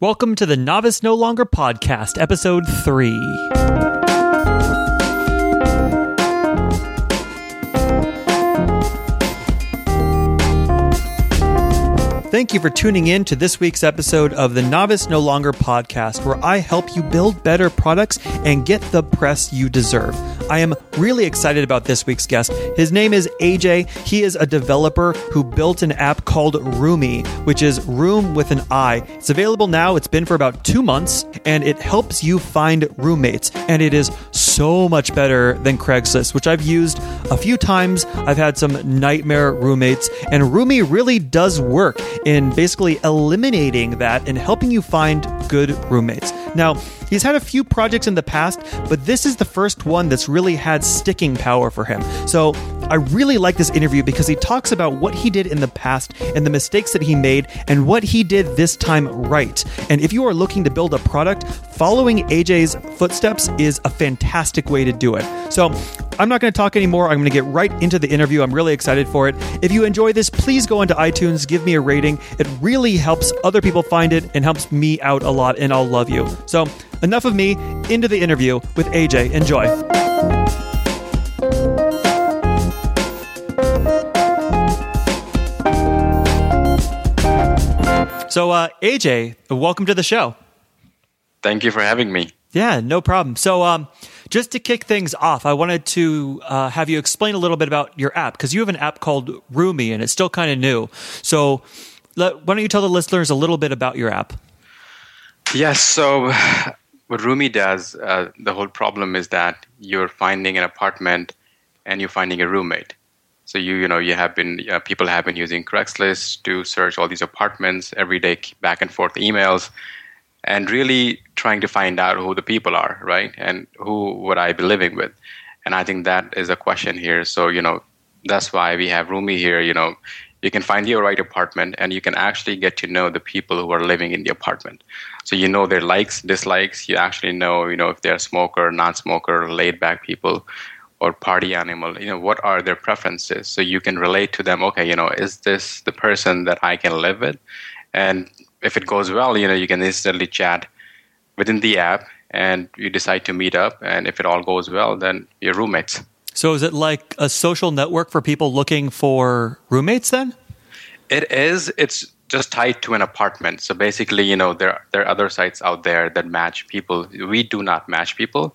Welcome to the Novice No Longer podcast, episode 3. Thank you for tuning in to this week's episode of the Novice No Longer podcast, where I help you build better products and get the press you deserve. I am really excited about this week's guest. His name is AJ. He is a developer who built an app called Roomi, which is Room with an I. It's available now. It's been for about two months, and it helps you find roommates. And it is so much better than Craigslist, which I've used a few times. I've had some nightmare roommates, and Roomi really does work in basically eliminating that and helping you find good roommates. Now, he's had a few projects in the past, but this is the first one that's really had sticking power for him. So I really like this interview because he talks about what he did in the past and the mistakes that he made and what he did this time right. And if you are looking to build a product, following AJ's footsteps is a fantastic way to do it. So I'm not going to talk anymore. I'm going to get right into the interview. I'm really excited for it. If you enjoy this, please go into iTunes, give me a rating. It really helps other people find it and helps me out a lot, and I'll love you. So, enough of me, into the interview with AJ. Enjoy. So, uh, AJ, welcome to the show. Thank you for having me. Yeah, no problem. So, um, just to kick things off, I wanted to uh, have you explain a little bit about your app because you have an app called Roomi and it's still kind of new. So, let, why don't you tell the listeners a little bit about your app? Yes. So, what Roomi does, uh, the whole problem is that you're finding an apartment and you're finding a roommate. So you you know you have been uh, people have been using Craigslist to search all these apartments every day, back and forth emails, and really trying to find out who the people are, right? And who would I be living with? And I think that is a question here. So you know that's why we have Roomi here. You know you can find your right apartment and you can actually get to know the people who are living in the apartment. So you know their likes dislikes. You actually know you know if they're smoker non-smoker laid back people or party animal. You know what are their preferences? So you can relate to them. Okay you know is this the person that i can live with? And if it goes well you know you can instantly chat within the app and you decide to meet up. And if it all goes well then you're roommates so is it like a social network for people looking for roommates then? It is. It's just tied to an apartment. So basically, you know, there there are other sites out there that match people. We do not match people,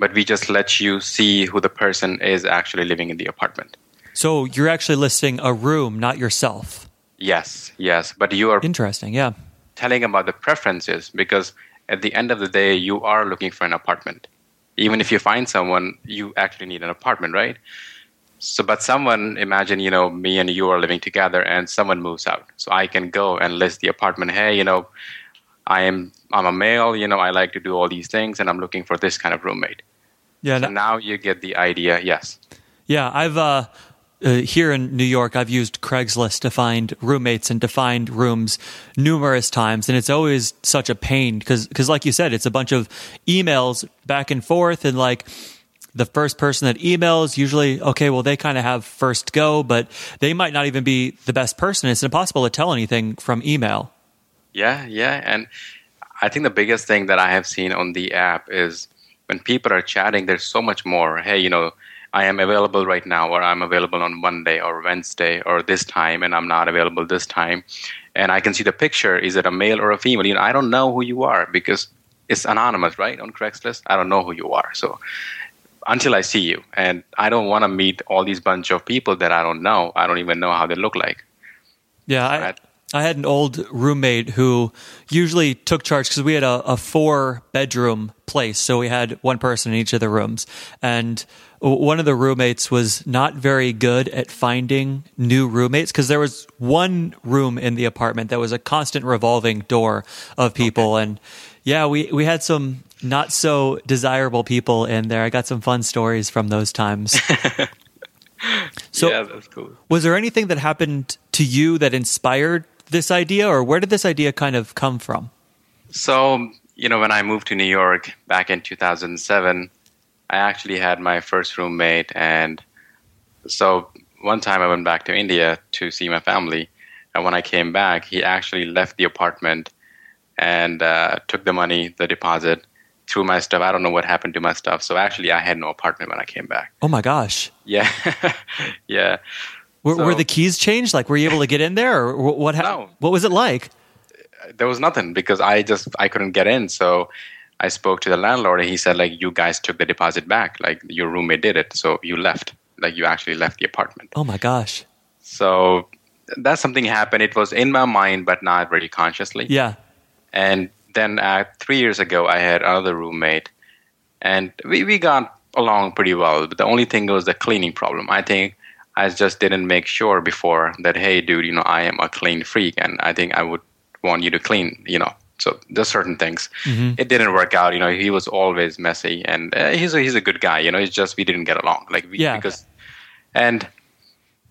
but we just let you see who the person is actually living in the apartment. So you're actually listing a room, not yourself. Yes, yes, but you are interesting. Yeah, telling about the preferences because at the end of the day, you are looking for an apartment even if you find someone, you actually need an apartment, right? So, but someone, imagine, you know, me and you are living together and someone moves out. So I can go and list the apartment. Hey, you know, I am, I'm a male, you know, I like to do all these things and I'm looking for this kind of roommate. Yeah. So now you get the idea. Yes. Yeah. I've, uh, uh, here in New York, I've used Craigslist to find roommates and to find rooms numerous times, and it's always such a pain because, because like you said, it's a bunch of emails back and forth, and like the first person that emails usually okay, well they kind of have first go, but they might not even be the best person. It's impossible to tell anything from email. Yeah, yeah, and I think the biggest thing that I have seen on the app is when people are chatting, there's so much more. Hey, you know I am available right now, or I'm available on Monday or Wednesday or this time, and I'm not available this time. And I can see the picture. Is it a male or a female? You know, I don't know who you are because it's anonymous, right? On Craigslist, I don't know who you are. So until I see you, and I don't want to meet all these bunch of people that I don't know. I don't even know how they look like. Yeah, I, I had an old roommate who usually took charge because we had a, a four bedroom place, so we had one person in each of the rooms, and one of the roommates was not very good at finding new roommates because there was one room in the apartment that was a constant revolving door of people. Okay. and yeah we we had some not so desirable people in there. I got some fun stories from those times. So yeah that's cool. was there anything that happened to you that inspired this idea or where did this idea kind of come from so you know when i moved to new york back in 2007 I actually had my first roommate, and so one time I went back to India to see my family, and when I came back, he actually left the apartment and uh, took the money, the deposit, threw my stuff. I don't know what happened to my stuff. So actually, I had no apartment when I came back. Oh my gosh. Yeah, yeah. Were, So- were the keys changed? Like, were you able to get in there, or wh- what? Ha- No. What was it like? There was nothing because I just I couldn't get in. So I spoke to the landlord, and he said like, "You guys took the deposit back. Like your roommate did it. So you left. Like you actually left the apartment." Oh my gosh. So that's something happened. It was in my mind, but not very consciously. Yeah. And then uh, three years ago, I had another roommate, and we, we got along pretty well. But the only thing was the cleaning problem. I think I just didn't make sure before that, hey, dude, you know, I am a clean freak, and I think I would want you to clean, you know. So there's certain things. It didn't work out. You know, he was always messy, and uh, he's a, he's a good guy. You know, it's just we didn't get along. Like we, Yeah. because, and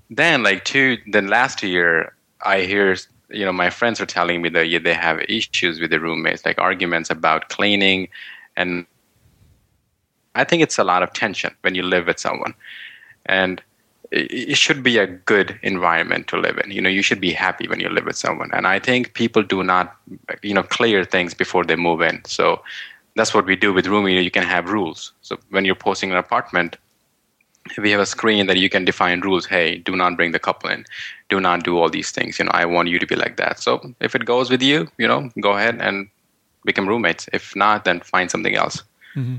then like two then last year i hear you know my friends are telling me that yeah, they have issues with the roommates like arguments about cleaning and i think it's a lot of tension when you live with someone and it, should be a good environment to live in. You know you should be happy when you live with someone. And i think people do not you know clear things before they move in. So that's what we do with rooming you can have rules. So when you're posting an apartment we have a screen that you can define rules hey do not bring the couple in. Do not do all these things. You know i want you to be like that. So if it goes with you you know go ahead and become roommates. If not then find something else. Mm-hmm.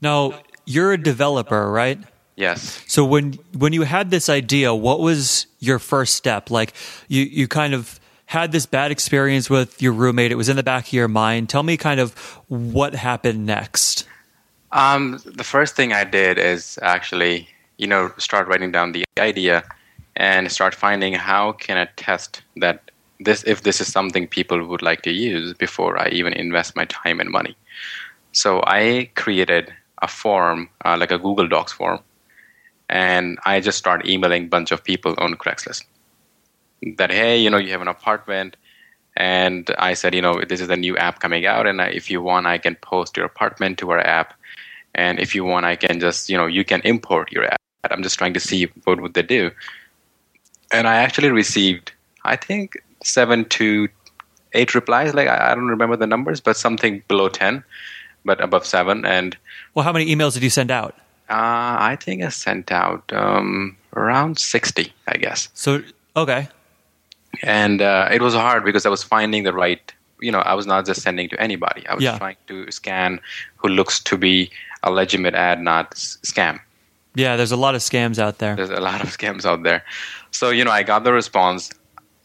Now you're a developer, right? Yes So when when you had this idea, what was your first step? Like you you kind of had this bad experience with your roommate. It was in the back of your mind. Tell me kind of what happened next. um, the first thing i did is actually you know start writing down the idea and start finding how can i test that this if this is something people would like to use before i even invest my time and money so i created a form uh, like a google docs form and I just start emailing a bunch of people on Craigslist that hey, you know, you have an apartment, and I said, you know, this is a new app coming out, and if you want, I can post your apartment to our app, and if you want, I can just, you know, you can import your app. I'm just trying to see what would they do, and I actually received, I think, seven to eight replies. Like I don't remember the numbers, but something below ten, but above seven, and Well, how many emails did you send out? Uh, I think I sent out um, around 60, I guess. So okay, And uh, it was hard because I was finding the right, you know, I was not just sending to anybody. I was Yeah. trying to scan who looks to be a legitimate ad, not s- scam. yeah. There's a lot of scams out there. There's a lot of scams out there. So, you know, I got the response.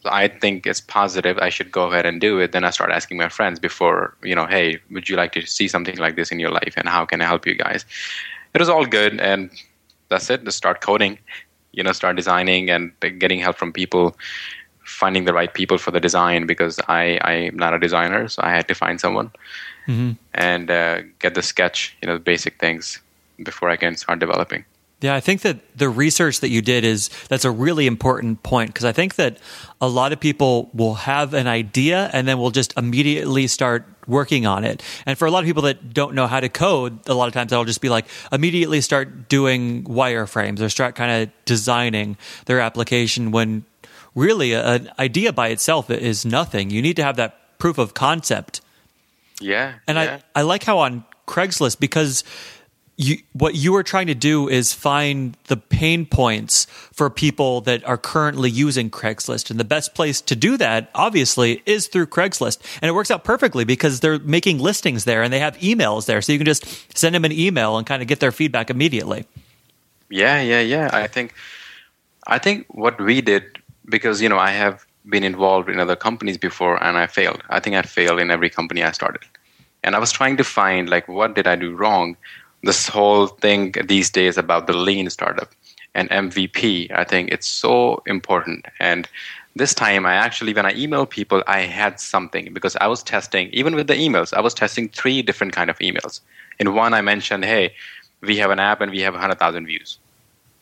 I think it's positive. I should go ahead and do it. Then I start asking my friends before, you know, hey, would you like to see something like this in your life? And how can I help you guys? It was all good. And that's it. Just start coding, you know, start designing and getting help from people, finding the right people for the design because I, I'm not a designer. So I had to find someone and uh, get the sketch, you know, the basic things before I can start developing. Yeah, I think that the research that you did is that's a really important point because I think that a lot of people will have an idea and then will just immediately start working on it. And for a lot of people that don't know how to code, a lot of times that'll just be like immediately start doing wireframes or start kind of designing their application when really an idea by itself is nothing. You need to have that proof of concept. Yeah. And yeah. I, I like how on Craigslist because you what you are trying to do is find the pain points for people that are currently using Craigslist. And the best place to do that, obviously, is through Craigslist. And it works out perfectly because they're making listings there and they have emails there. So you can just send them an email and kind of get their feedback immediately. Yeah, yeah, yeah. I think, I think what we did because you know I have been involved in other companies before and I failed. I think I failed in every company I started, and I was trying to find like what did I do wrong. This whole thing these days about the lean startup and MVP, I think it's so important. And this time, I actually when I emailed people, I had something because I was testing even with the emails. I was testing three different kind of emails. In one, I mentioned, hey, we have an app and we have 100,000 views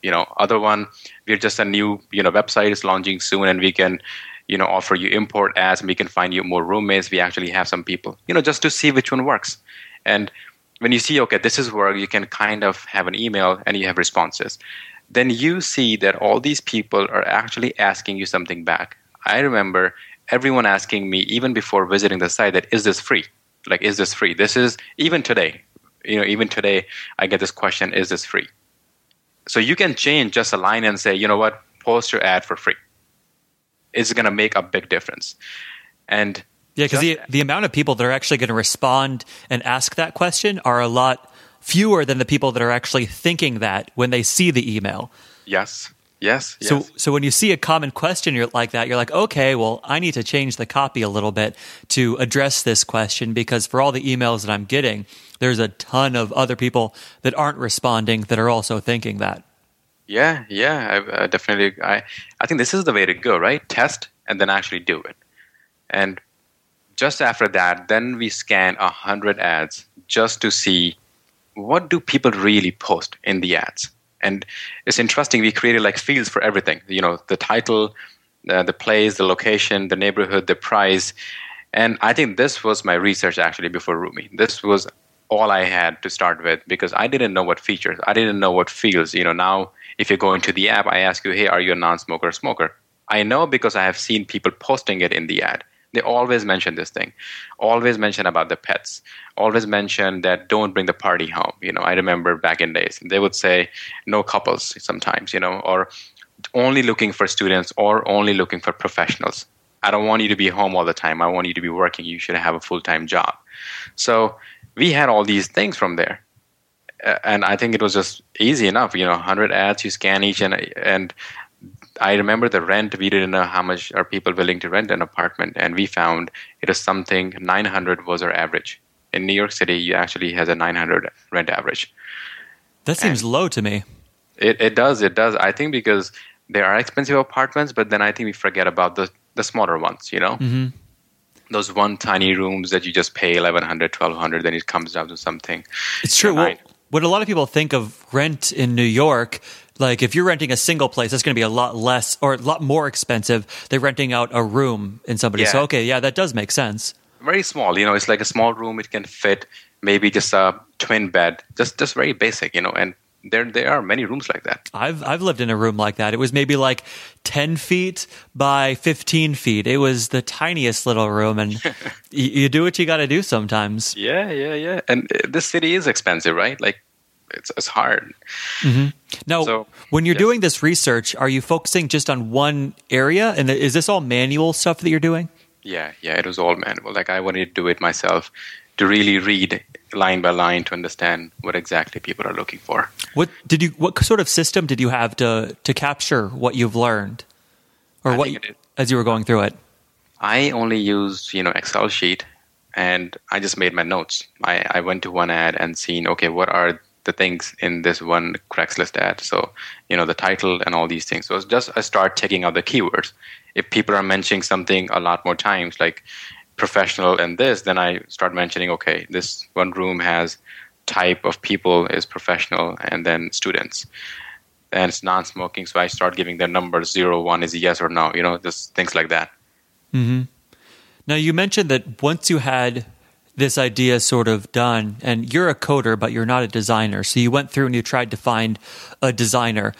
you know other one we're just a new you know website is launching soon and we can you know offer you import ads and we can find you more roommates we actually have some people you know just to see which one works and when you see okay this is work you can kind of have an email and you have responses then you see that all these people are actually asking you something back i remember everyone asking me even before visiting the site that is this free? Like, is this free? This is even today. You know, even today, I get this question: Is this free? So you can change just a line and say, you know what, post your ad for free. It's going to make a big difference. And yeah, because the the amount of people that are actually going to respond and ask that question are a lot fewer than the people that are actually thinking that when they see the email. Yes. Yes, So yes. so when you see a common question you're like that, you're like, okay, well, I need to change the copy a little bit to address this question because for all the emails that I'm getting, there's a ton of other people that aren't responding that are also thinking that. Yeah, yeah, I, uh, definitely. I I think this is the way to go, right? Test and then actually do it. And just after that, then we scan a hundred ads just to see what do people really post in the ads. And it's interesting. We created like fields for everything. You know, the title, uh, the place, the location, the neighborhood, the price. And I think this was my research actually before Roomi. This was all I had to start with because I didn't know what features. I didn't know what fields. You know, now if you go into the app, I ask you, hey, are you a non-smoker or smoker? I know because I have seen people posting it in the ad. They always mention this thing, always mention about the pets, always mention that don't bring the party home. You know, I remember back in days, they would say no couples sometimes, you know, or only looking for students or only looking for professionals. I don't want you to be home all the time. I want you to be working. You should have a full time job. So we had all these things from there. Uh, and I think it was just easy enough. You know, 100 ads, you scan each, and and I remember the rent. We didn't know how much are people willing to rent an apartment, and we found it is something 900 was our average. In New York City, you actually has a 900 rent average. That seems low to me. It it does it does. I think because there are expensive apartments, but then I think we forget about the the smaller ones. You know, hmm those one tiny rooms that you just pay 1100 1200 then it comes down to something It's true. Well, what a lot of people think of rent in New York, like if you're renting a single place, that's going to be a lot less or a lot more expensive than renting out a room in somebody. So, okay, yeah, that does make sense. very small you know it's like a small room it can fit maybe just a twin bed just just very basic you know and there there are many rooms like that I've I've lived in a room like that. It was maybe like ten feet by fifteen feet. It was the tiniest little room, and you, you do what you got to do sometimes. yeah yeah yeah and uh, this city is expensive right like it's, it's hard mm-hmm. Now, So, when you're doing this research, are you focusing just on one area? And is this all manual stuff that you're doing? yeah yeah it was all manual like i wanted to do it myself to really read line by line to understand what exactly people are looking for What did you? What sort of system did you have to to capture what you've learned, or I what is- as you were going through it? I only used you know Excel sheet, and I just made my notes. I, I went to one ad and seen okay what are the things in this one Craigslist ad. So you know the title and all these things. So it's just I start checking out the keywords. If people are mentioning something a lot more times, like professional and this, then I start mentioning okay this one room has type of people is professional and then students and it's non-smoking so i start giving their numbers zero one is yes or no you know just things like that Mm-hmm. Now, you mentioned that once you had this idea sort of done, and you're a coder, but you're not a designer. So you went through and you tried to find a designer.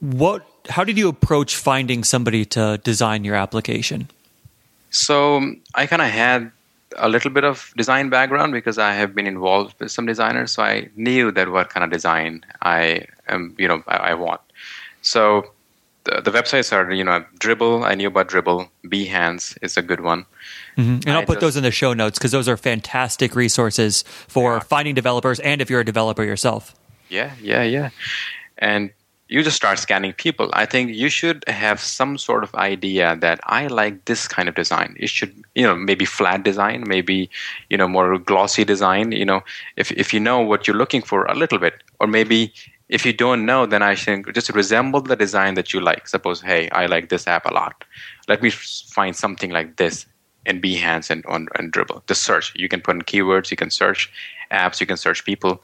What? How did you approach finding somebody to design your application? So um, I kind of had a little bit of design background because I have been involved with some designers, so I knew that what kind of design I am, you know, I, I want. So the, the websites are, you know, Dribbble. I knew about Dribbble. Behance is a good one. Mm-hmm. And I'll put just- those in the show notes because those are fantastic resources for finding developers and if you're a developer yourself. Yeah, yeah, yeah. And you just start scanning people. I think you should have some sort of idea that I like this kind of design. It should, you know, maybe flat design, maybe, you know, more glossy design. You know, if if you know what you're looking for a little bit, or maybe if you don't know, then I think just resemble the design that you like. Suppose, hey, I like this app a lot. Let me find something like this in Behance and on and Dribbble. The search you can put in keywords, you can search apps, you can search people,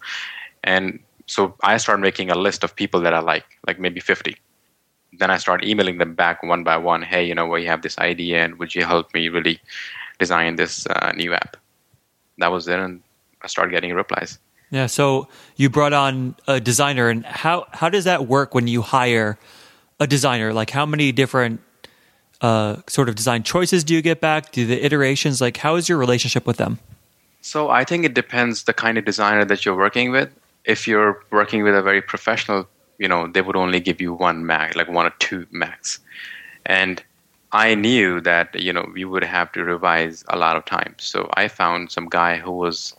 and so I start making a list of people that I like, like maybe 50. Then I start emailing them back one by one. Hey, you know, we have this idea, and would you help me really design this uh, new app? That was it, and I started getting replies. Yeah. So you brought on a designer, and how how does that work when you hire a designer? Like, how many different uh, sort of design choices do you get back? Do the iterations like how is your relationship with them? So I think it depends the kind of designer that you're working with. If you're working with a very professional, you know, they would only give you one max, like one or two max. And I knew that, you know, we would have to revise a lot of times. So I found some guy who was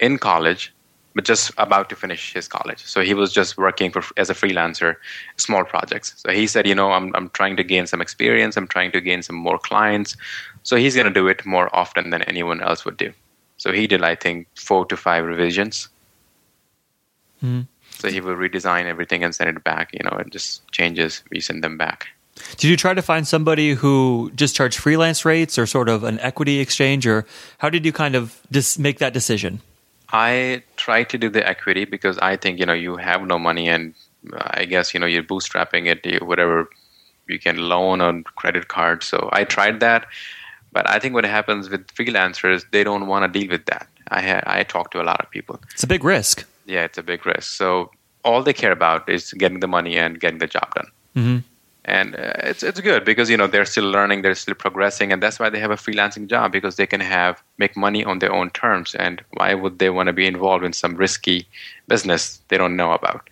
in college but just about to finish his college. So he was just working for as a freelancer, small projects. So he said, you know, I'm I'm trying to gain some experience. I'm trying to gain some more clients. So he's going to do it more often than anyone else would do. So he did, I think, four to five revisions. Mm. So he will redesign everything and send it back. You know, it just changes. We send them back. Did you try to find somebody who just charged freelance rates or sort of an equity exchange, or how did you kind of just make that decision? I try to do the equity because I think you know you have no money and I guess you know you're bootstrapping it whatever you can loan on credit card. So I tried that, but I think what happens with freelancers they don't want to deal with that. I ha- I talk to a lot of people. It's a big risk. Yeah, it's a big risk. So all they care about is getting the money and getting the job done. Mm-hmm and uh, it's it's good because you know they're still learning they're still progressing and that's why they have a freelancing job because they can have make money on their own terms and why would they want to be involved in some risky business they don't know about?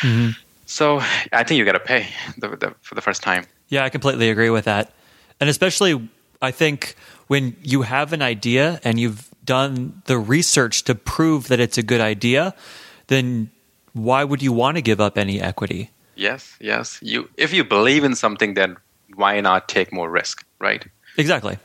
Mm-hmm. so i think you got to pay the, the, for the first time. Yeah i completely agree with that. And especially i think when you have an idea and you've done the research to prove that it's a good idea then why would you want to give up any equity Yes, yes. You if you believe in something, then why not take more risk, right? Exactly.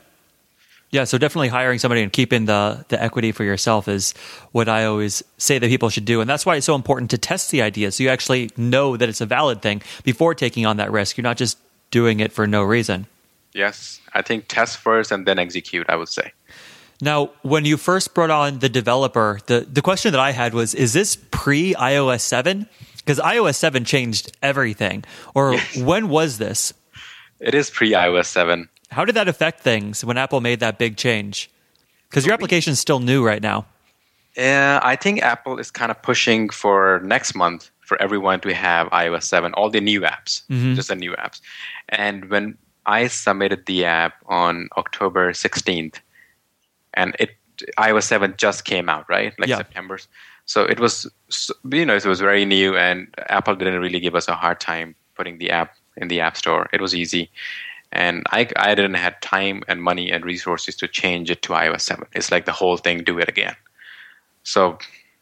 Yeah, so definitely hiring somebody and keeping the the equity for yourself is what I always say that people should do, and that's why it's so important to test the idea so you actually know that it's a valid thing before taking on that risk. You're not just doing it for no reason. Yes, I think test first and then execute. I would say. Now, when you first brought on the developer, the the question that I had was: Is this pre iOS seven? Because iOS 7 changed everything. Or yes. when was this? It is pre iOS 7. How did that affect things when Apple made that big change? Because your application is still new right now. Yeah, I think Apple is kind of pushing for next month for everyone to have iOS 7, all the new apps, mm-hmm. just the new apps. And when I submitted the app on October 16th, and it iOS 7 just came out, right? Like yeah. September. So it was, you know, it was very new, and Apple didn't really give us a hard time putting the app in the App Store. It was easy, and I, I didn't have time and money and resources to change it to iOS 7. It's like the whole thing, do it again. So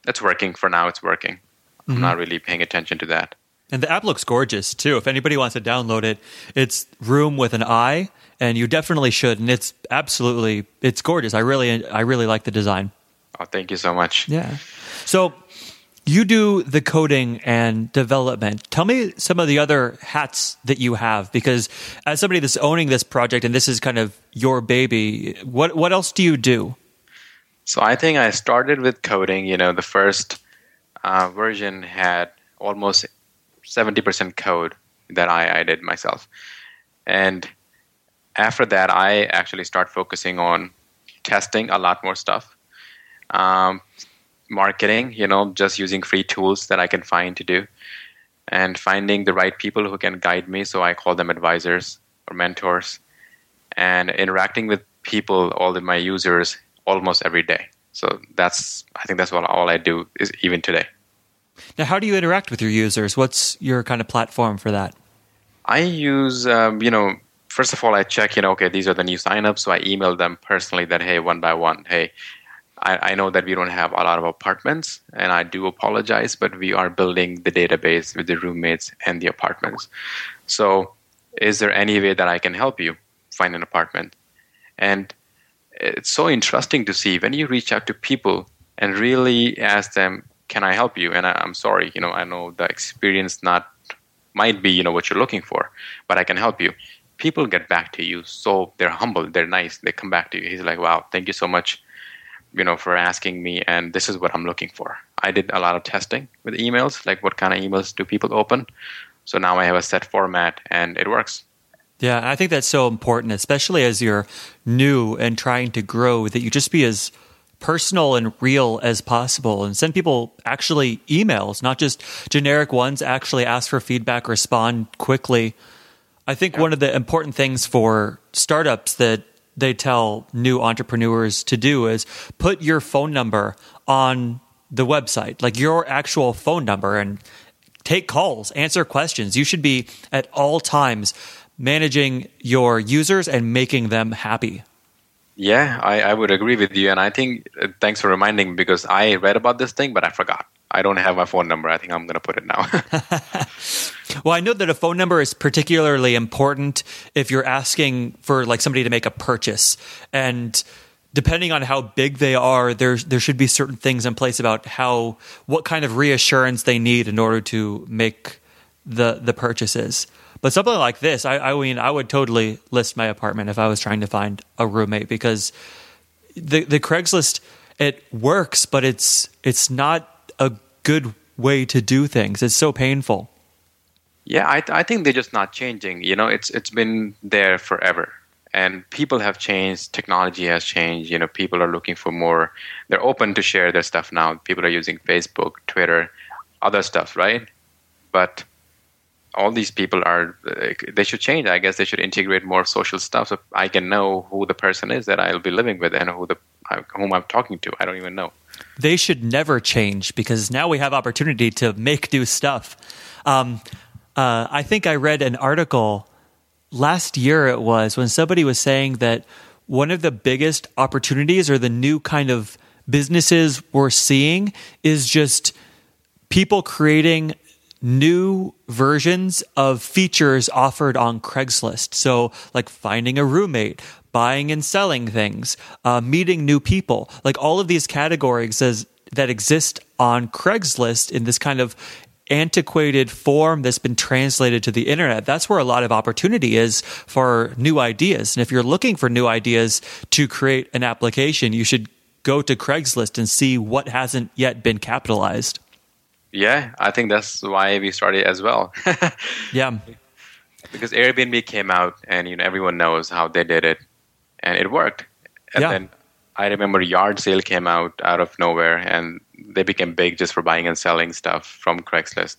it's working for now. It's working. Mm-hmm. I'm not really paying attention to that. And the app looks gorgeous too. If anybody wants to download it, it's Room with an I, and you definitely should. And it's absolutely it's gorgeous. I really I really like the design. Oh, thank you so much. Yeah. So you do the coding and development. Tell me some of the other hats that you have, because as somebody that's owning this project and this is kind of your baby, what what else do you do? So I think I started with coding. You know, the first uh, version had almost seventy percent code that I, I did myself, and after that, I actually start focusing on testing a lot more stuff. Um, marketing, you know, just using free tools that I can find to do and finding the right people who can guide me. So I call them advisors or mentors and interacting with people, all of my users, almost every day. So that's, I think that's what all I do is even today. Now, how do you interact with your users? What's your kind of platform for that? I use, um, you know, first of all, I check, you know, okay, these are the new signups. So I email them personally that, hey, one by one, hey, I, I, know that we don't have a lot of apartments, and I do apologize, but we are building the database with the roommates and the apartments. So, is there any way that I can help you find an apartment? And it's so interesting to see when you reach out to people and really ask them, "Can I help you?" And I, I'm sorry, you know, I know the experience not might be you know what you're looking for, but I can help you. People get back to you, so they're humble, they're nice. They come back to you. He's like, "Wow, thank you so much." You know, for asking me, and this is what I'm looking for. I did a lot of testing with emails, like what kind of emails do people open. So now I have a set format, and it works. Yeah, I think that's so important, especially as you're new and trying to grow, that you just be as personal and real as possible and send people actually emails, not just generic ones, actually ask for feedback, respond quickly. I think one of the important things for startups that they tell new entrepreneurs to do is put your phone number on the website, like your actual phone number, and take calls, answer questions. You should be at all times managing your users and making them happy. Yeah, I, I would agree with you. And I think, uh, thanks for reminding me because I read about this thing, but I forgot. I don't have my phone number. I think I'm going to put it now. well, I know that a phone number is particularly important if you're asking for like somebody to make a purchase. And depending on how big they are, there there should be certain things in place about how what kind of reassurance they need in order to make the the purchases. But something like this, I, I mean, I would totally list my apartment if I was trying to find a roommate because the the Craigslist it works, but it's it's not a good way to do things. It's so painful. Yeah, I, I think they're just not changing. You know, it's it's been there forever and people have changed technology has changed you know people are looking for more they're open to share their stuff now people are using facebook twitter other stuff right but all these people are they should change. I guess they should integrate more social stuff so i can know who the person is that i'll be living with and who the whom i'm talking to. I don't even know. They should never change because now we have opportunity to make new stuff. Um, uh, i think i read an article last year it was when somebody was saying that one of the biggest opportunities or the new kind of businesses we're seeing is just people creating new versions of features offered on Craigslist. So, like finding a roommate, buying and selling things, uh, meeting new people, like all of these categories as, that exist on Craigslist in this kind of antiquated form that's been translated to the internet. That's where a lot of opportunity is for new ideas. And if you're looking for new ideas to create an application, you should go to Craigslist and see what hasn't yet been capitalized. Yeah, I think that's why we started as well. yeah. Because Airbnb came out and you know everyone knows how they did it and it worked. And yeah. then I remember Yard Sale came out out of nowhere and they became big just for buying and selling stuff from Craigslist.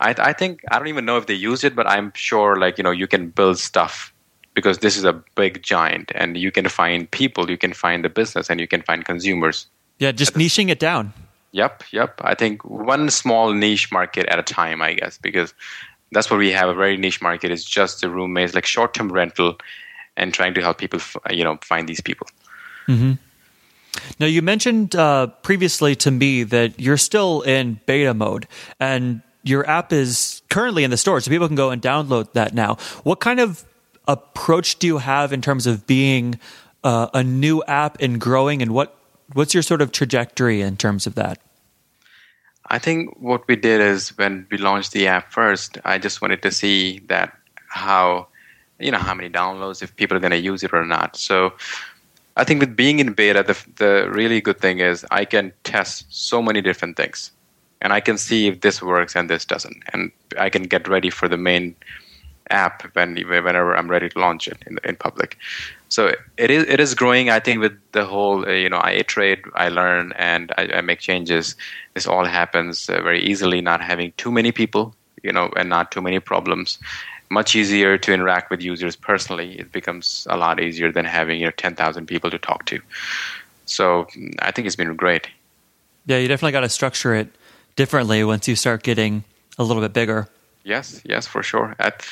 I, I think I don't even know if they used it, but I'm sure like you know you can build stuff because this is a big giant, and you can find people, you can find the business, and you can find consumers. Yeah, just niching it down. Yep, yep. I think one small niche market at a time, I guess, because that's what we have. A very niche market is just the roommates, like short-term rental, and trying to help people, you know, find these people. Mm-hmm. Now, you mentioned uh, previously to me that you're still in beta mode and your app is currently in the store, so people can go and download that now. What kind of approach do you have in terms of being uh, a new app and growing, and what what's your sort of trajectory in terms of that? I think what we did is when we launched the app first, I just wanted to see that how you know how many downloads, if people are going to use it or not. So I think with being in beta, the, the really good thing is I can test so many different things. And I can see if this works and this doesn't. And I can get ready for the main app when whenever I'm ready to launch it in, in public. So it is it is growing. I think with the whole uh, you know I iterate, I learn, and I, I make changes. This all happens uh, very easily, not having too many people, you know, and not too many problems much easier to interact with users personally. It becomes a lot easier than having you know ten thousand people to talk to. So I think it's been great. Yeah, you definitely got to structure it differently once you start getting a little bit bigger. Yes, yes, for sure. At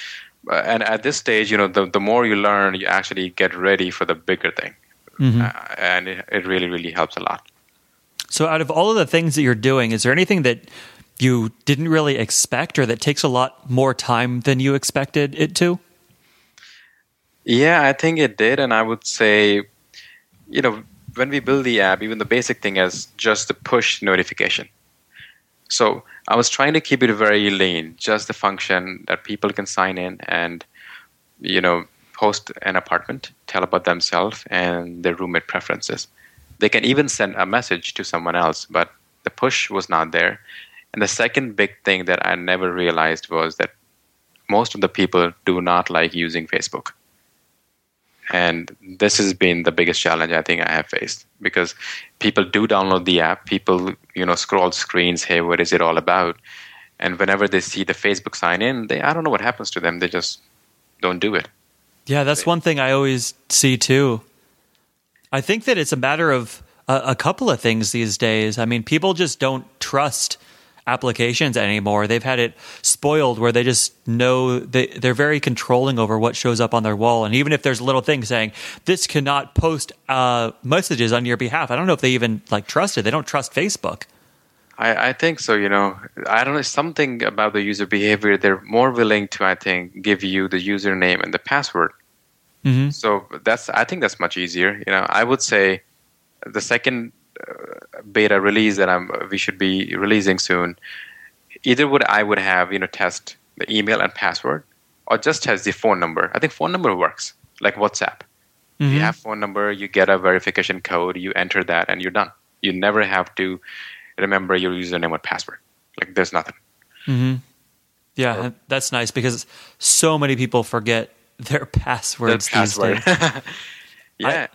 and at this stage, you know, the the more you learn, you actually get ready for the bigger thing, mm-hmm. uh, and it, it really really helps a lot. So, out of all of the things that you're doing, is there anything that you didn't really expect or that takes a lot more time than you expected it to? Yeah, I think it did. And I would say, you know, when we build the app, even the basic thing is just the push notification. So I was trying to keep it very lean, just the function that people can sign in and, you know, post an apartment, tell about themselves and their roommate preferences. They can even send a message to someone else, but the push was not there. And the second big thing that I never realized was that most of the people do not like using Facebook. And this has been the biggest challenge I think I have faced because people do download the app, people, you know, scroll screens, hey, what is it all about? And whenever they see the Facebook sign in, they I don't know what happens to them. They just don't do it. Yeah, that's one thing I always see too. I think that it's a matter of a, a couple of things these days. I mean, people just don't trust applications anymore. They've had it spoiled where they just know they, they're very controlling over what shows up on their wall. And even if there's a little thing saying this cannot post uh, messages on your behalf, I don't know if they even like trust it. They don't trust Facebook. I, I think so. You know, I don't know something about the user behavior. They're more willing to, I think, give you the username and the password. Mm-hmm. So that's I think that's much easier. You know, I would say the second beta release that I'm we should be releasing soon. Either would I would have you know test the email and password, or just test the phone number. I think phone number works like WhatsApp. Mm-hmm. You have phone number, you get a verification code, you enter that, and you're done. You never have to remember your username or password. Like there's nothing. Mm-hmm. Yeah, or, that's nice because so many people forget their passwords their password. these days.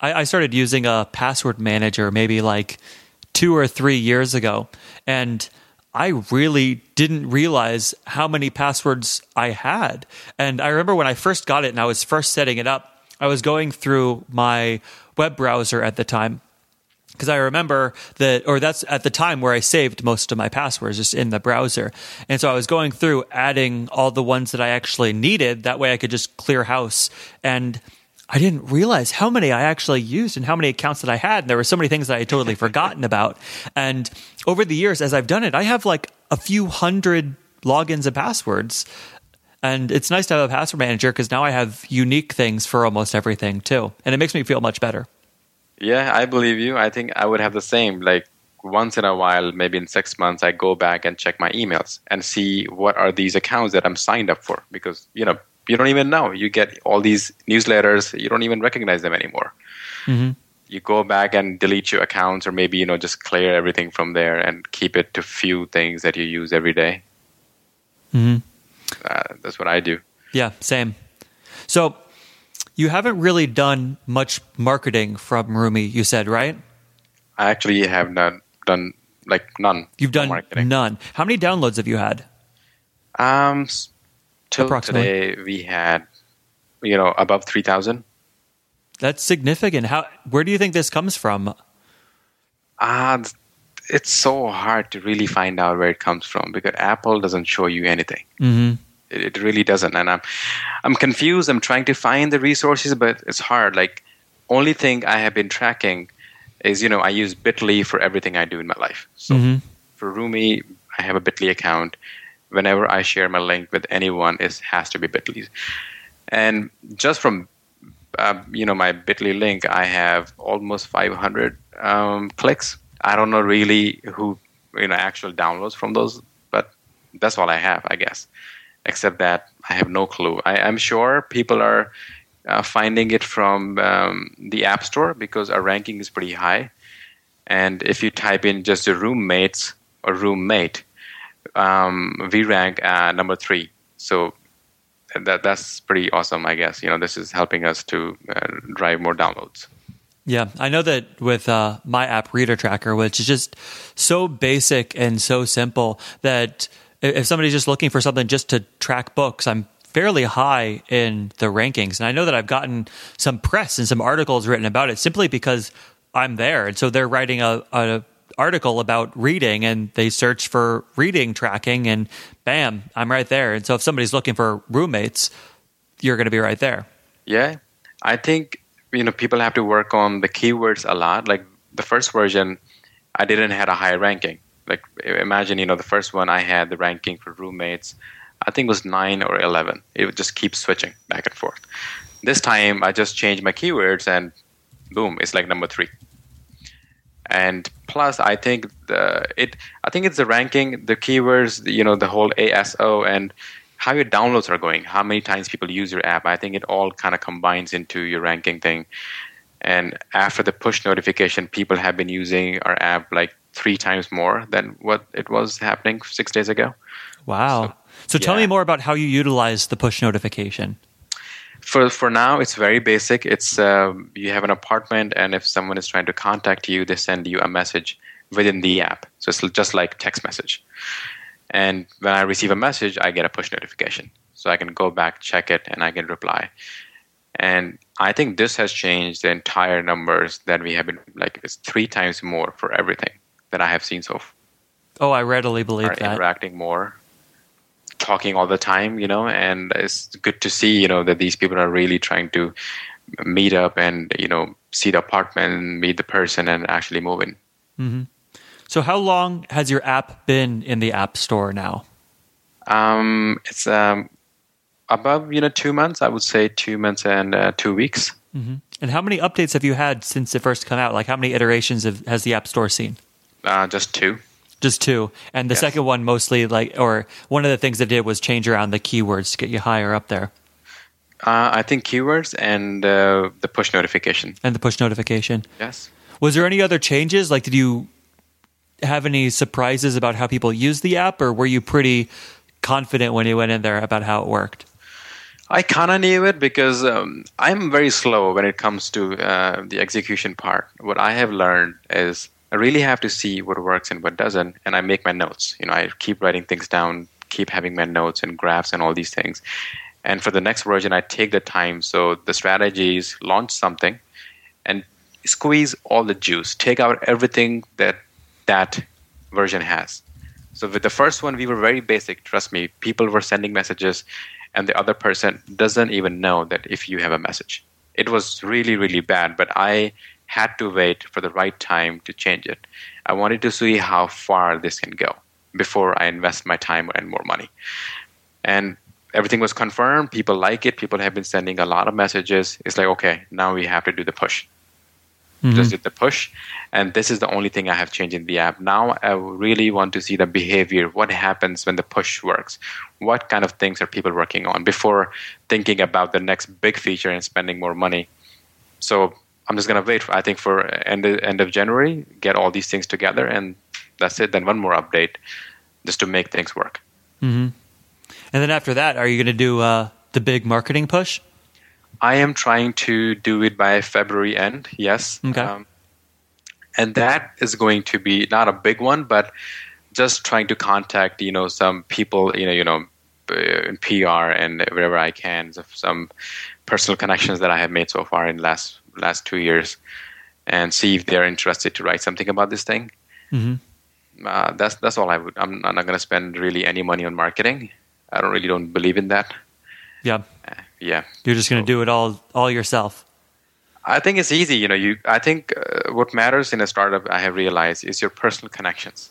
I, I started using a password manager maybe like two or three years ago, and I really didn't realize how many passwords I had. And I remember when I first got it and I was first setting it up, I was going through my web browser at the time because I remember that, or that's at the time where I saved most of my passwords just in the browser. And so I was going through adding all the ones that I actually needed. That way I could just clear house. And I didn't realize how many I actually used and how many accounts that I had. And there were so many things that I had totally forgotten about. And over the years, as I've done it, I have like a few hundred logins and passwords. And it's nice to have a password manager because now I have unique things for almost everything too. And it makes me feel much better. Yeah, I believe you. I think I would have the same. Like once in a while, maybe in six months, I go back and check my emails and see what are these accounts that I'm signed up for. Because, you know, you don't even know. You get all these newsletters, you don't even recognize them anymore. Mm-hmm. You go back and delete your accounts, or maybe you know just clear everything from there and keep it to few things that you use every day. Mm-hmm. Uh, that's what I do. Yeah, same. So you haven't really done much marketing from Roomi. You said right? I actually have not done like none. You've done marketing. none. How many downloads have you had? Um, till today we had you know above 3000 that's significant. How where do you think this comes from? Ah uh, it's so hard to really find out where it comes from because apple doesn't show you anything. Mm-hmm. it, it really doesn't. And i'm i'm confused. I'm trying to find the resources but it's hard. Like only thing i have been tracking is you know i use bitly for everything i do in my life. So mm-hmm. for Roomi i have a bitly account whenever I share my link with anyone, it has to be Bitly. And just from uh, you know my Bitly link, I have almost 500 um, clicks. I don't know really who you know actual downloads from those, but that's all I have, I guess. Except that I have no clue. I, am sure people are uh, finding it from um, the App Store because our ranking is pretty high. And if you type in just the roommates or roommate, um, we rank uh, number three. So that that's pretty awesome, I guess. You know, this is helping us to uh, drive more downloads. Yeah, I know that with uh, my app Reader Tracker, which is just so basic and so simple that if somebody's just looking for something just to track books, I'm fairly high in the rankings. And I know that I've gotten some press and some articles written about it simply because I'm there. And so they're writing a, a article about reading and they search for reading tracking and bam, I'm right there. And so if somebody's looking for roommates, you're going to be right there. Yeah. I think you know people have to work on the keywords a lot. Like the first version I didn't had a high ranking. Like imagine, you know, the first one I had the ranking for roommates I think was 9 or 11. It would just keep switching back and forth. This time I just changed my keywords and boom, it's like number 3 and plus i think the it i think it's the ranking the keywords you know the whole aso and how your downloads are going how many times people use your app. I think it all kind of combines into your ranking thing. And after the push notification people have been using our app like three times more than what it was happening six days ago. Wow. So, so tell me more about how you utilize the push notification for for now it's very basic it's um, you have an apartment and if someone is trying to contact you they send you a message within the app so it's just like text message and when i receive a message i get a push notification so I can go back, check it, and I can reply. And I think this has changed the entire numbers that we have been like it's three times more for everything that I have seen so far. Oh, I readily believe Are that. interacting more, talking all the time, you know, and it's good to see, you know, that these people are really trying to meet up and you know see the apartment, meet the person, and actually move in. So, how long has your app been in the App Store now? Um, it's um, above you know two months. I would say two months and uh, two weeks. And how many updates have you had since it first came out? Like, how many iterations have, has the App Store seen? Uh, just two. Just two. And the Yes. second one mostly like, or one of the things it did was change around the keywords to get you higher up there Uh, I think keywords and uh, the push notification. and the push notification. Yes. Was there any other changes? Like, did you have any surprises about how people use the app, or were you pretty confident when you went in there about how it worked? I kind of knew it because um, I'm very slow when it comes to uh, the execution part. What I have learned is I really have to see what works and what doesn't, and I make my notes. You know, I keep writing things down, keep having my notes and graphs and all these things. And for the next version, I take the time. So the strategy is launch something and squeeze all the juice, take out everything that that version has. So with the first one, we were very basic. Trust me, people were sending messages, and the other person doesn't even know that if you have a message. It was really, really bad, but I had to wait for the right time to change it. I wanted to see how far this can go before I invest my time and more money. And everything was confirmed. People like it. People have been sending a lot of messages. It's like, okay, now we have to do the push mm-hmm. just did the push and this is the only thing i have changed in the app now i really want to see the behavior what happens when the push works what kind of things are people working on before thinking about the next big feature and spending more money so i'm just going to wait for, i think for end, end of january get all these things together and that's it then one more update just to make things work And then after that, are you going to do uh, the big marketing push? I am trying to do it by February end. Yes. Okay. Um, and that is going to be not a big one, but just trying to contact you know some people you know you know in PR and wherever I can some personal connections that I have made so far in last last two years, and see if they're interested to write something about this thing. Uh, that's that's all I would. I'm, I'm not going to spend really any money on marketing. I don't really don't believe in that. Yeah. Uh, yeah. You're just going to do it all all yourself. I think it's easy. You know, you. I think uh, what matters in a startup, I have realized, is your personal connections.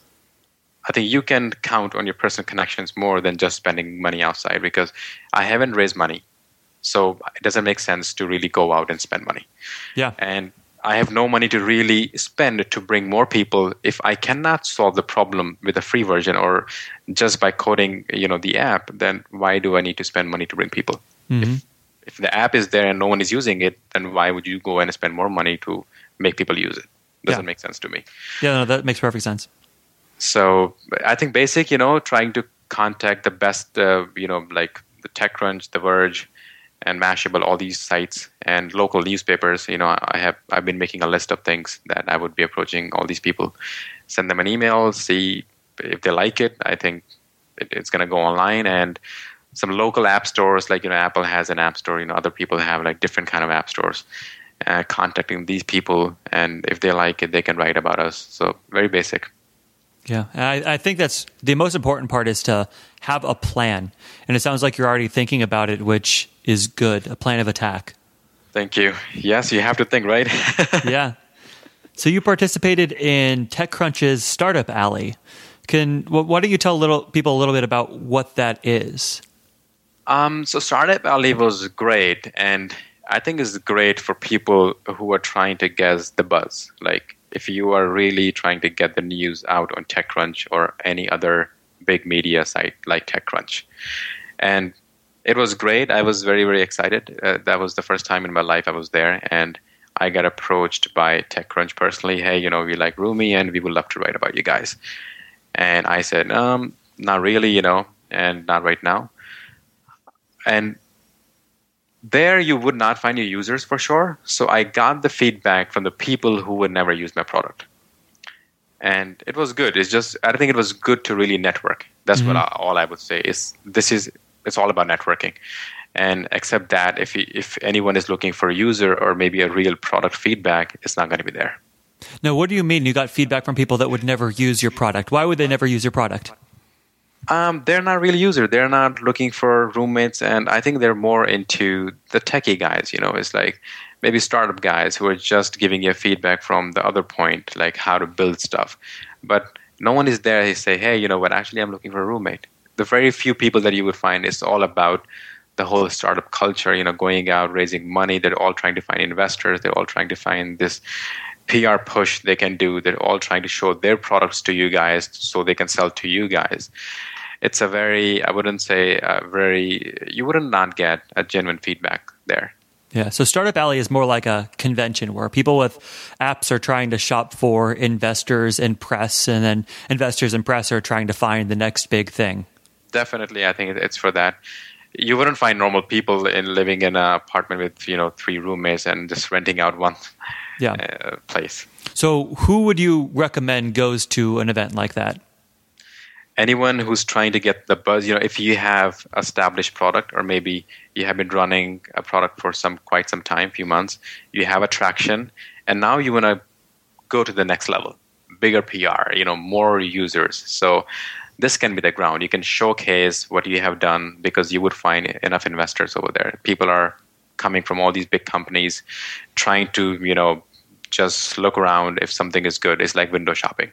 I think you can count on your personal connections more than just spending money outside because I haven't raised money, so it doesn't make sense to really go out and spend money. Yeah. And I have no money to really spend to bring more people. If I cannot solve the problem with a free version or just by coding, you know, the app, then why do I need to spend money to bring people? If, if the app is there and no one is using it, then why would you go and spend more money to make people use it? Doesn't Yeah. make sense to me. Yeah, no, that makes perfect sense. So I think basic, you know, trying to contact the best, uh, you know, like the TechCrunch, The Verge, and Mashable, all these sites and local newspapers. You know, I have I've been making a list of things that I would be approaching all these people, send them an email, see if they like it. I think it, it's going to go online and some local app stores like you know Apple has an app store. You know, other people have like different kind of app stores. Uh, contacting these people, and if they like it, they can write about us. So very basic. Yeah, I, I think that's the most important part is to have a plan, and it sounds like you're already thinking about it, which is good. A plan of attack. Thank you. Yes, you have to think, right? yeah. So you participated in TechCrunch's Startup Alley. Can why don't you tell little people a little bit about what that is? um, so Startup Alley was great, and I think it's great for people who are trying to guess the buzz. Like if you are really trying to get the news out on TechCrunch or any other big media site like TechCrunch, and it was great. I was very very excited. Uh, that was the first time in my life I was there, and I got approached by TechCrunch personally. Hey, you know, we like Roomi, and we would love to write about you guys. And I said, um, not really, you know, and not right now. And there you would not find your users for sure. So I got the feedback from the people who would never use my product. And it was good. It's just I think it was good to really network. That's what I, all I would say is this is it's all about networking. And except that, if if anyone is looking for a user or maybe a real product feedback, it's not going to be there. Now, what do you mean you got feedback from people that would never use your product? Why would they never use your product? Um, they're not real user. They're not looking for roommates, and I think they're more into the techie guys. You know, it's like maybe startup guys who are just giving you feedback from the other point, like how to build stuff. But no one is there. They say, "Hey, you know what? Actually, I'm looking for a roommate." The very few people that you would find is all about the whole startup culture. You know, going out raising money. They're all trying to find investors. They're all trying to find this PR push they can do. They're all trying to show their products to you guys so they can sell to you guys. It's a very, I wouldn't say very, you wouldn't not get a genuine feedback there. Yeah, so Startup Alley is more like a convention where people with apps are trying to shop for investors and press, and then investors and press are trying to find the next big thing. Definitely, I think it's for that. You wouldn't find normal people in living in an apartment with you know three roommates and just renting out one yeah. uh, place. So, who would you recommend goes to an event like that? Anyone who's trying to get the buzz. You know, if you have established product, or maybe you have been running a product for some quite some time, few months, you have attraction, and now you want to go to the next level, bigger PR. You know, more users. So this can be the ground. You can showcase what you have done because you would find enough investors over there. People are coming from all these big companies trying to you know just look around if something is good. It's like window shopping.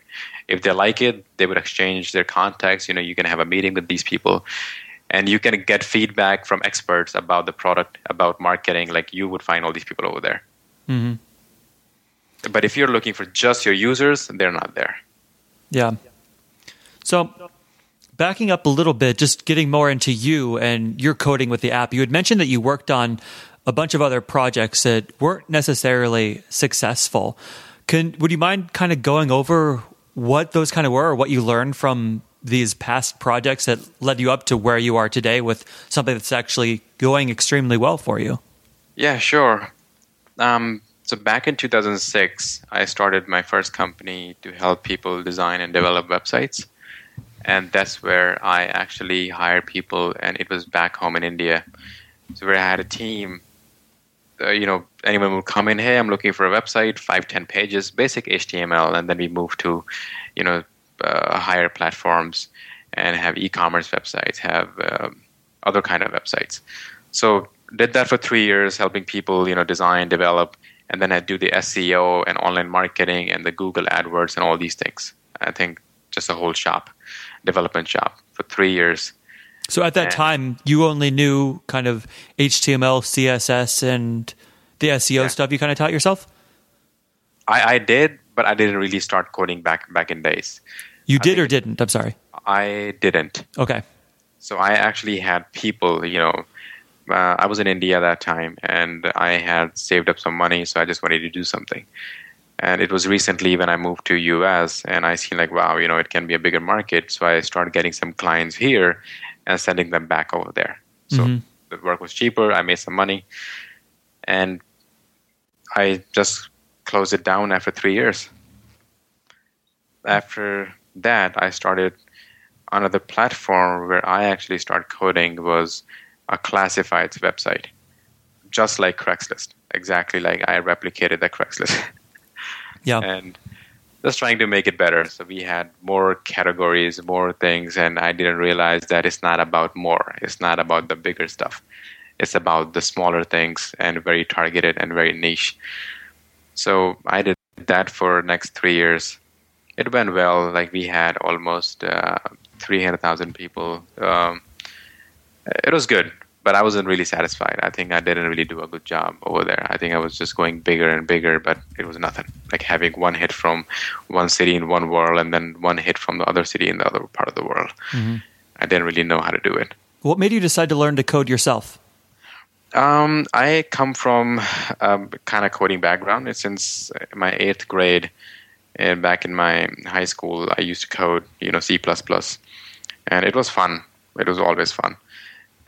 If they like it they would exchange their contacts. You know you can have a meeting with these people. And you can get feedback from experts about the product about marketing. Like you would find all these people over there. Mm-hmm. but if you're looking for just your users they're not there. Yeah. So backing up a little bit just getting more into you and your coding with the app you had mentioned that you worked on a bunch of other projects that weren't necessarily successful. Can would you mind kind of going over what those kind of were, or what you learned from these past projects that led you up to where you are today with something that's actually going extremely well for you? Yeah, sure. Um, so back in 2006, I started my first company to help people design and develop websites. And that's where I actually hired people, and it was back home in India. So where I had a team. Uh, you know anyone would come in hey i'm looking for a website five ten pages basic html and then we move to you know uh, higher platforms and have e-commerce websites have uh, other kind of websites. So did that for three years helping people you know design develop and then i do the seo and online marketing and the google adwords and all these things. I think just a whole shop development shop for three years so at that and, time, you only knew kind of HTML, CSS, and the SEO yeah. stuff. You kind of taught yourself. I, I, did, but I didn't really start coding back back in days. You did or didn't? I'm sorry. I didn't. Okay. So I actually had people. You know, uh, I was in India that time, and I had saved up some money, so I just wanted to do something. And it was recently when I moved to US, and I seen like, wow, you know, it can be a bigger market. So I started getting some clients here, and sending them back over there. So mm-hmm. the work was cheaper. I made some money, and I just closed it down after three years. After that, I started another platform where I actually started coding was a classifieds website, just like Craigslist, exactly like I replicated the Craigslist. yeah, and just trying to make it better. So we had more categories, more things, and I didn't realize that it's not about more. It's not about the bigger stuff. It's about the smaller things and very targeted and very niche. So I did that for next three years. It went well. Like we had almost uh, 300,000 people. Um, it was good but I wasn't really satisfied. I think I didn't really do a good job over there. I think I was just going bigger and bigger, but it was nothing. Like having one hit from one city in one world and then one hit from the other city in the other part of the world. Mm-hmm. I didn't really know how to do it. What made you decide to learn to code yourself? Um, I come from a kind of coding background. Since my eighth grade, and back in my high school, I used to code, you know, C++, and it was fun. It was always fun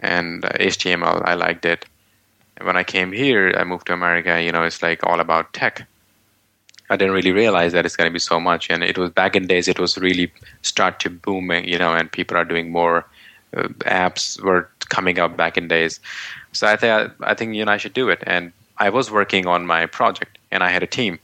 and HTML. I liked it. When I came here, I moved to America. You know, it's like all about tech. I didn't really realize that it's going to be so much. And it was back in days, it was really start to booming. You know, and people are doing more. Uh, apps were coming up back in days. So I think I think you and I should do it. And I was working on my project, and I had a team.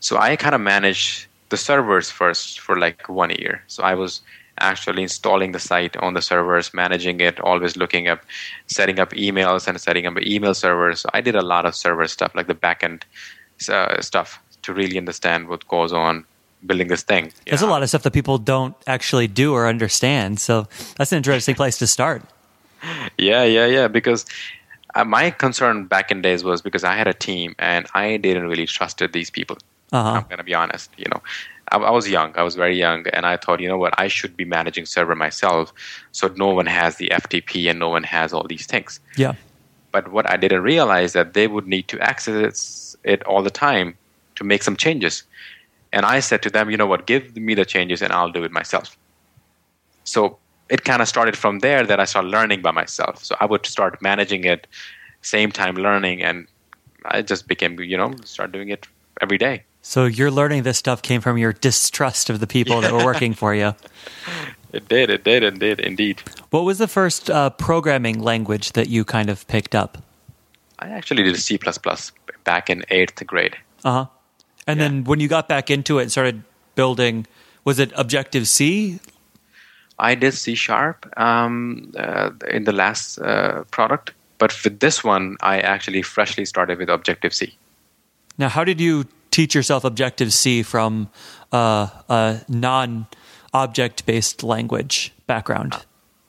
So I kind of managed the servers first for like one year. So I was actually installing the site on the servers, managing it, always looking up, setting up emails and setting up email servers. So I did a lot of server stuff, like the backend uh, stuff, to really understand what goes on building this thing. There's know? a lot of stuff that people don't actually do or understand. So that's an interesting place to start. Yeah, yeah, yeah. Because uh, my concern back in days was because I had a team and I didn't really trusted these people. Uh-huh. I'm gonna be honest. You know, I, I, was young. I was very young, and I thought, you know what, I should be managing server myself, so no one has the FTP and no one has all these things. Yeah. But what I didn't realize that they would need to access it all the time to make some changes. And I said to them, you know what, give me the changes and I'll do it myself. So it kind of started from there that I started learning by myself. So I would start managing it, same time learning, and I just became, you know, start doing it every day. So your learning this stuff came from your distrust of the people that were working for you. It did, it did, it did, indeed. What was the first uh, programming language that you kind of picked up? I actually did C back in eighth grade. Uh huh. And yeah. then when you got back into it and started building, was it Objective C? I did C sharp um, uh, in the last uh, product, but with this one, I actually freshly started with Objective C. Now, how did you teach yourself Objective C from uh, a non object based language background?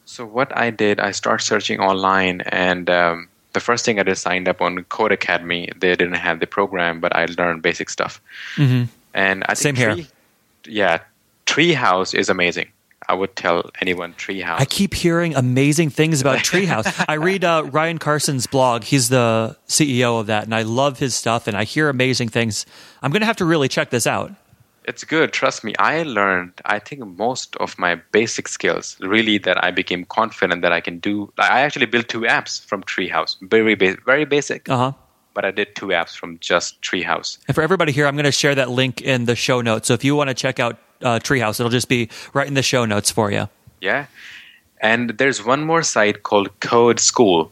So, what I did, I started searching online, and um, the first thing I did signed up on Codecademy. They didn't have the program, but I learned basic stuff. Mm-hmm. And I think Same Tree, here. Yeah, Treehouse is amazing. I would tell anyone Treehouse. I keep hearing amazing things about Treehouse. I read uh, Ryan Carson's blog. He's the CEO of that, and I love his stuff. And I hear amazing things. I'm going to have to really check this out. It's good. Trust me. I learned, I think, most of my basic skills really that I became confident that I can do. I actually built two apps from Treehouse. Very, very basic. Uh huh but I did two apps from just Treehouse. And for everybody here, I'm going to share that link in the show notes. So if you want to check out uh, Treehouse. It'll just be right in the show notes for you. Yeah. And there's one more site called Code School.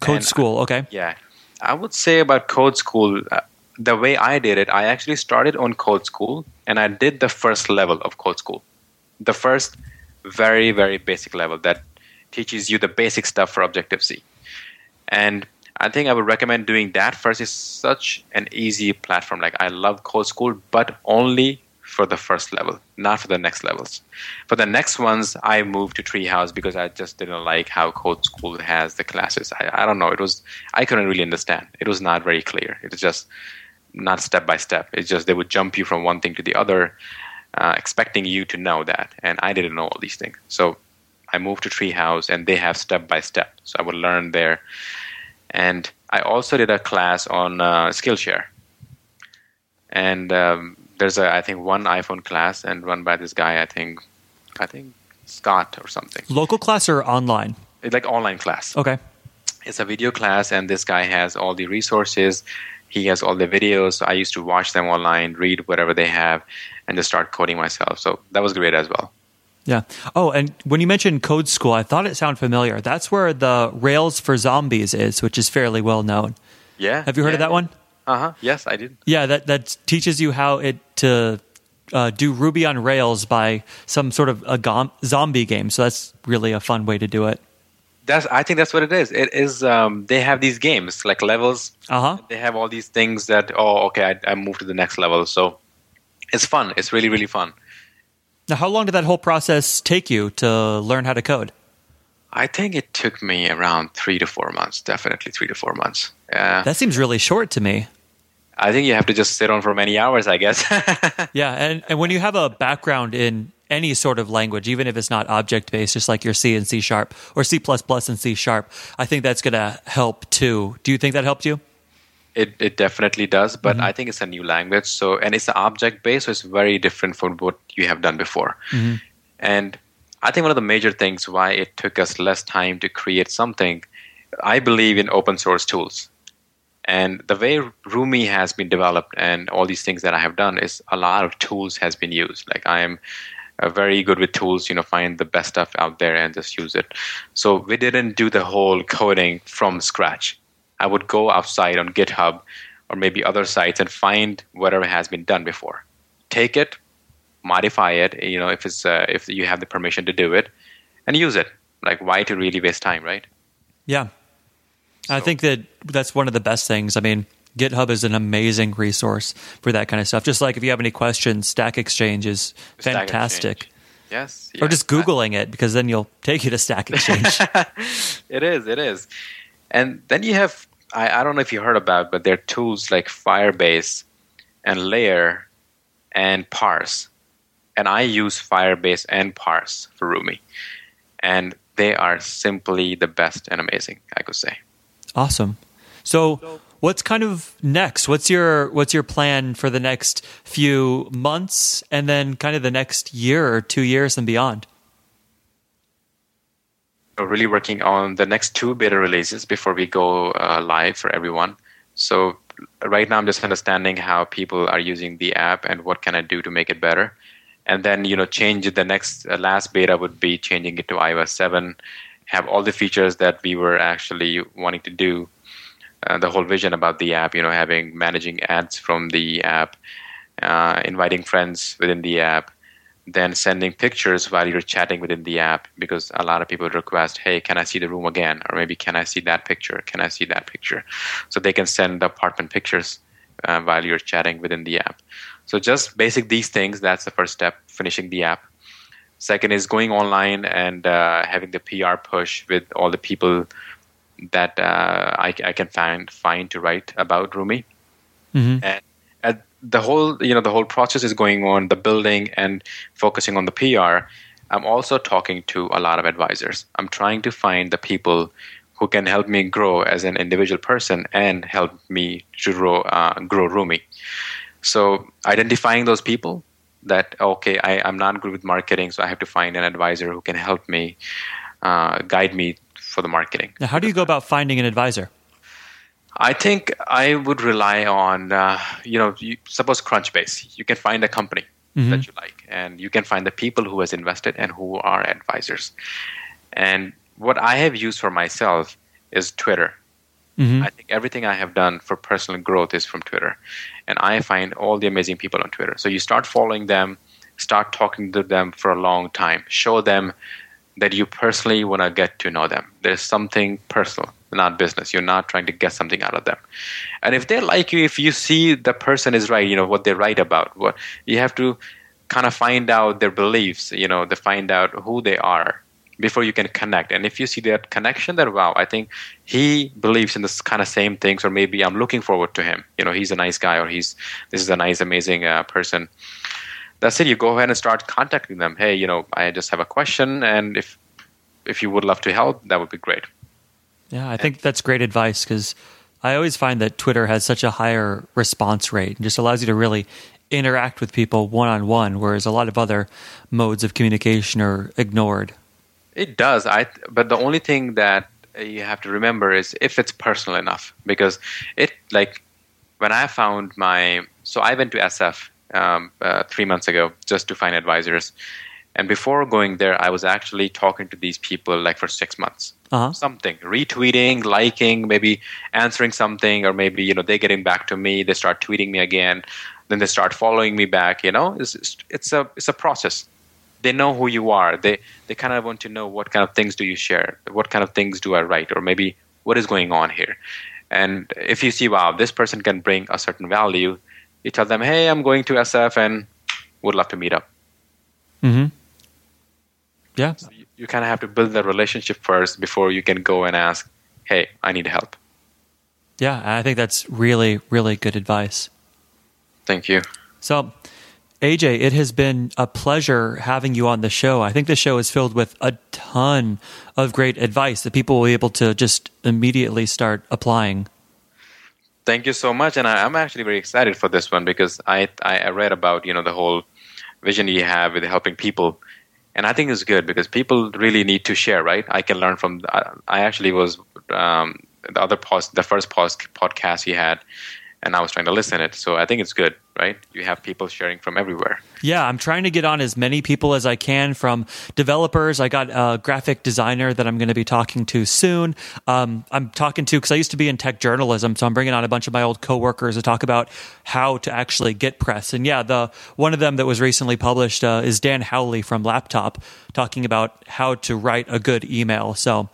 Code and School, okay. Yeah. I would say about Code School, uh, the way I did it, I actually started on Code School and I did the first level of Code School. The first very, very basic level that teaches you the basic stuff for Objective C. And I think I would recommend doing that first. It's such an easy platform. Like I love Code School, but only for the first level, not for the next levels. For the next ones, I moved to Treehouse because I just didn't like how Code School has the classes. I, I don't know. It was I couldn't really understand. It was not very clear. It was just not step by step. It's just they would jump you from one thing to the other, uh, expecting you to know that, and I didn't know all these things. So I moved to Treehouse, and they have step by step. So I would learn there, and I also did a class on uh, Skillshare, and um, there's a I think one iPhone class and run by this guy I think I think Scott or something. Local class or online? It's like online class. Okay. It's a video class and this guy has all the resources. He has all the videos. I used to watch them online, read whatever they have, and just start coding myself. So that was great as well. Yeah. Oh, and when you mentioned Code School, I thought it sounded familiar. That's where the Rails for Zombies is, which is fairly well known. Yeah. Have you heard yeah, of that one? Uh huh. Yes, I did. Yeah, that that teaches you how it to uh, do Ruby on Rails by some sort of a gom- zombie game. So that's really a fun way to do it. That's I think that's what it is. It is. Um, they have these games like levels. Uh huh. They have all these things that oh okay I, I moved to the next level. So it's fun. It's really really fun. Now, how long did that whole process take you to learn how to code? I think it took me around three to four months. Definitely three to four months. Yeah. That seems really short to me. I think you have to just sit on for many hours, I guess. yeah, and, and when you have a background in any sort of language, even if it's not object based, just like your C and C sharp or C and C sharp, I think that's going to help too. Do you think that helped you? It it definitely does, but mm-hmm. I think it's a new language, so and it's object based, so it's very different from what you have done before. Mm-hmm. And I think one of the major things why it took us less time to create something, I believe in open source tools. And the way Roomi has been developed and all these things that I have done is a lot of tools has been used. Like I am uh, very good with tools. You know, find the best stuff out there and just use it. So we didn't do the whole coding from scratch. I would go outside on GitHub or maybe other sites and find whatever has been done before. Take it, modify it. You know, if it's uh, if you have the permission to do it, and use it. Like, why to really waste time, right? Yeah, I think that that's one of the best things. I mean, GitHub is an amazing resource for that kind of stuff. Just like if you have any questions, Stack Exchange is fantastic. Exchange. Yes, Or just Googling it because then you'll take you to Stack Exchange. it is, it is. And then you have, I, I don't know if you heard about, but there are tools like Firebase and Layer and Parse. And I use Firebase and Parse for Roomi. And they are simply the best and amazing, I could say. Awesome. So, what's kind of next? What's your what's your plan for the next few months and then kind of the next year or 2 years and beyond? We're really working on the next two beta releases before we go uh, live for everyone. So right now, I'm just understanding how people are using the app and what can I do to make it better. And then you know, change. The next uh, last beta would be changing it to iOS 7, have all the features that we were actually wanting to do. Uh, the whole vision about the app, you know, having managing ads from the app, uh, inviting friends within the app, then sending pictures while you're chatting within the app because a lot of people request, hey, can I see the room again? Or maybe can I see that picture? Can I see that picture? So they can send the apartment pictures uh, while you're chatting within the app. So just basic these things, that's the first step, finishing the app. Second is going online and uh, having the PR push with all the people that uh, I, I can find find to write about Roomi. Mhm. and uh, the whole you know the whole process is going on the building and focusing on the pr i'm also talking to a lot of advisors. I'm trying to find the people who can help me grow as an individual person and help me to grow, uh, grow roomi. So identifying those people that okay I, i'm not good with marketing so i have to find an advisor who can help me uh, guide me for the marketing Now, how do you go about finding an advisor? I think I would rely on, uh, you know, you, suppose Crunchbase. You can find a company that you like, and you can find the people who has invested and who are advisors. And what I have used for myself is Twitter. Mhm. I think everything I have done for personal growth is from Twitter, and I find all the amazing people on Twitter. So you start following them, start talking to them for a long time, show them that you personally want to get to know them. There's something personal, not business. You're not trying to get something out of them. And if they like you, if you see the person is right, you know what they write about, what you have to kind of find out their beliefs, you know, to find out who they are before you can connect. And if you see that connection, that wow, I think he believes in this kind of same things, or maybe I'm looking forward to him. You know, he's a nice guy, or he's this is a nice, amazing uh, person that's it. You go ahead and start contacting them. Hey, you know, I just have a question, and if if you would love to help, that would be great. Yeah, I think that's great advice because I always find that Twitter has such a higher response rate and just allows you to really interact with people one on one, whereas a lot of other modes of communication are ignored. It does. I. But the only thing that you have to remember is if it's personal enough, because it like when I found my so I went to SF um, uh, three months ago just to find advisors, and before going there, I was actually talking to these people like for six months. Uh-huh. something retweeting liking maybe answering something or maybe you know they getting back to me they start tweeting me again then they start following me back you know it's, it's- it's a it's a process they know who you are. They they kind of want to know what kind of things do you share? What kind of things do i write? Or maybe what is going on here? And if you see wow this person can bring a certain value you tell them hey i'm going to sf and would love to meet up. Mm-hmm. Yeah, you, you kind of have to build the relationship first before you can go and ask hey i need help. Yeah, I think that's really, really good advice. thank you. So, AJ, it has been a pleasure having you on the show. I think the show is filled with a ton of great advice that people will be able to just immediately start applying. Thank you so much, and I, I'm actually very excited for this one because I I read about you know the whole vision you have with helping people, and I think it's good because people really need to share, right? I can learn from. I, I actually was um, the other post, the first post, podcast he had, and I was trying to listen it. So I think it's good, right? You have people sharing from everywhere. Yeah, I'm trying to get on as many people as I can from developers. I got a graphic designer that I'm going to be talking to soon. Um, I'm talking to because I used to be in tech journalism, so I'm bringing on a bunch of my old coworkers to talk about how to actually get press. And yeah, the one of them that was recently published uh, is Dan Howley from Laptop, talking about how to write a good email. So,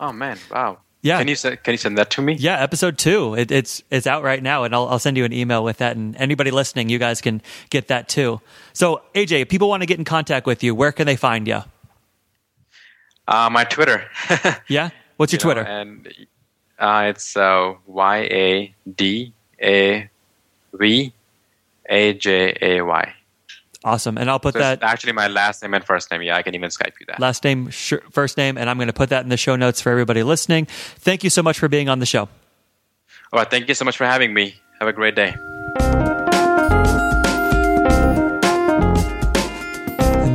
oh man, wow. Yeah. Can you send, can you send that to me? Yeah, episode two. It, it's it's out right now, and I'll I'll send you an email with that. And anybody listening, you guys can get that too. So AJ, if people want to get in contact with you, where can they find you? Uh, my Twitter. yeah. What's your You know, Twitter? and uh, it's uh, Y A D A V A J A Y. awesome. And I'll put So that it's actually my last name and first name. Yeah, I can even Skype you that. last name, sh- first name, and I'm going to put that in the show notes for everybody listening. Thank you so much for being on the show. All right, thank you so much for having me. Have a great day.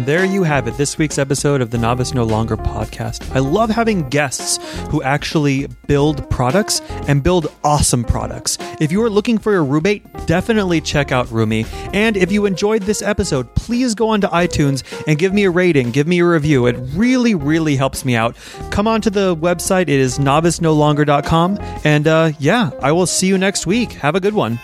There you have it, this week's episode of the Novice No Longer podcast. I love having guests who actually build products and build awesome products. If you are looking for a roommate, definitely check out Roomi. And if you enjoyed this episode, please go onto iTunes and give me a rating, give me a review. It really, really helps me out. Come on to the website, it is novicenolonger.com. And uh, yeah, I will see you next week. Have a good one.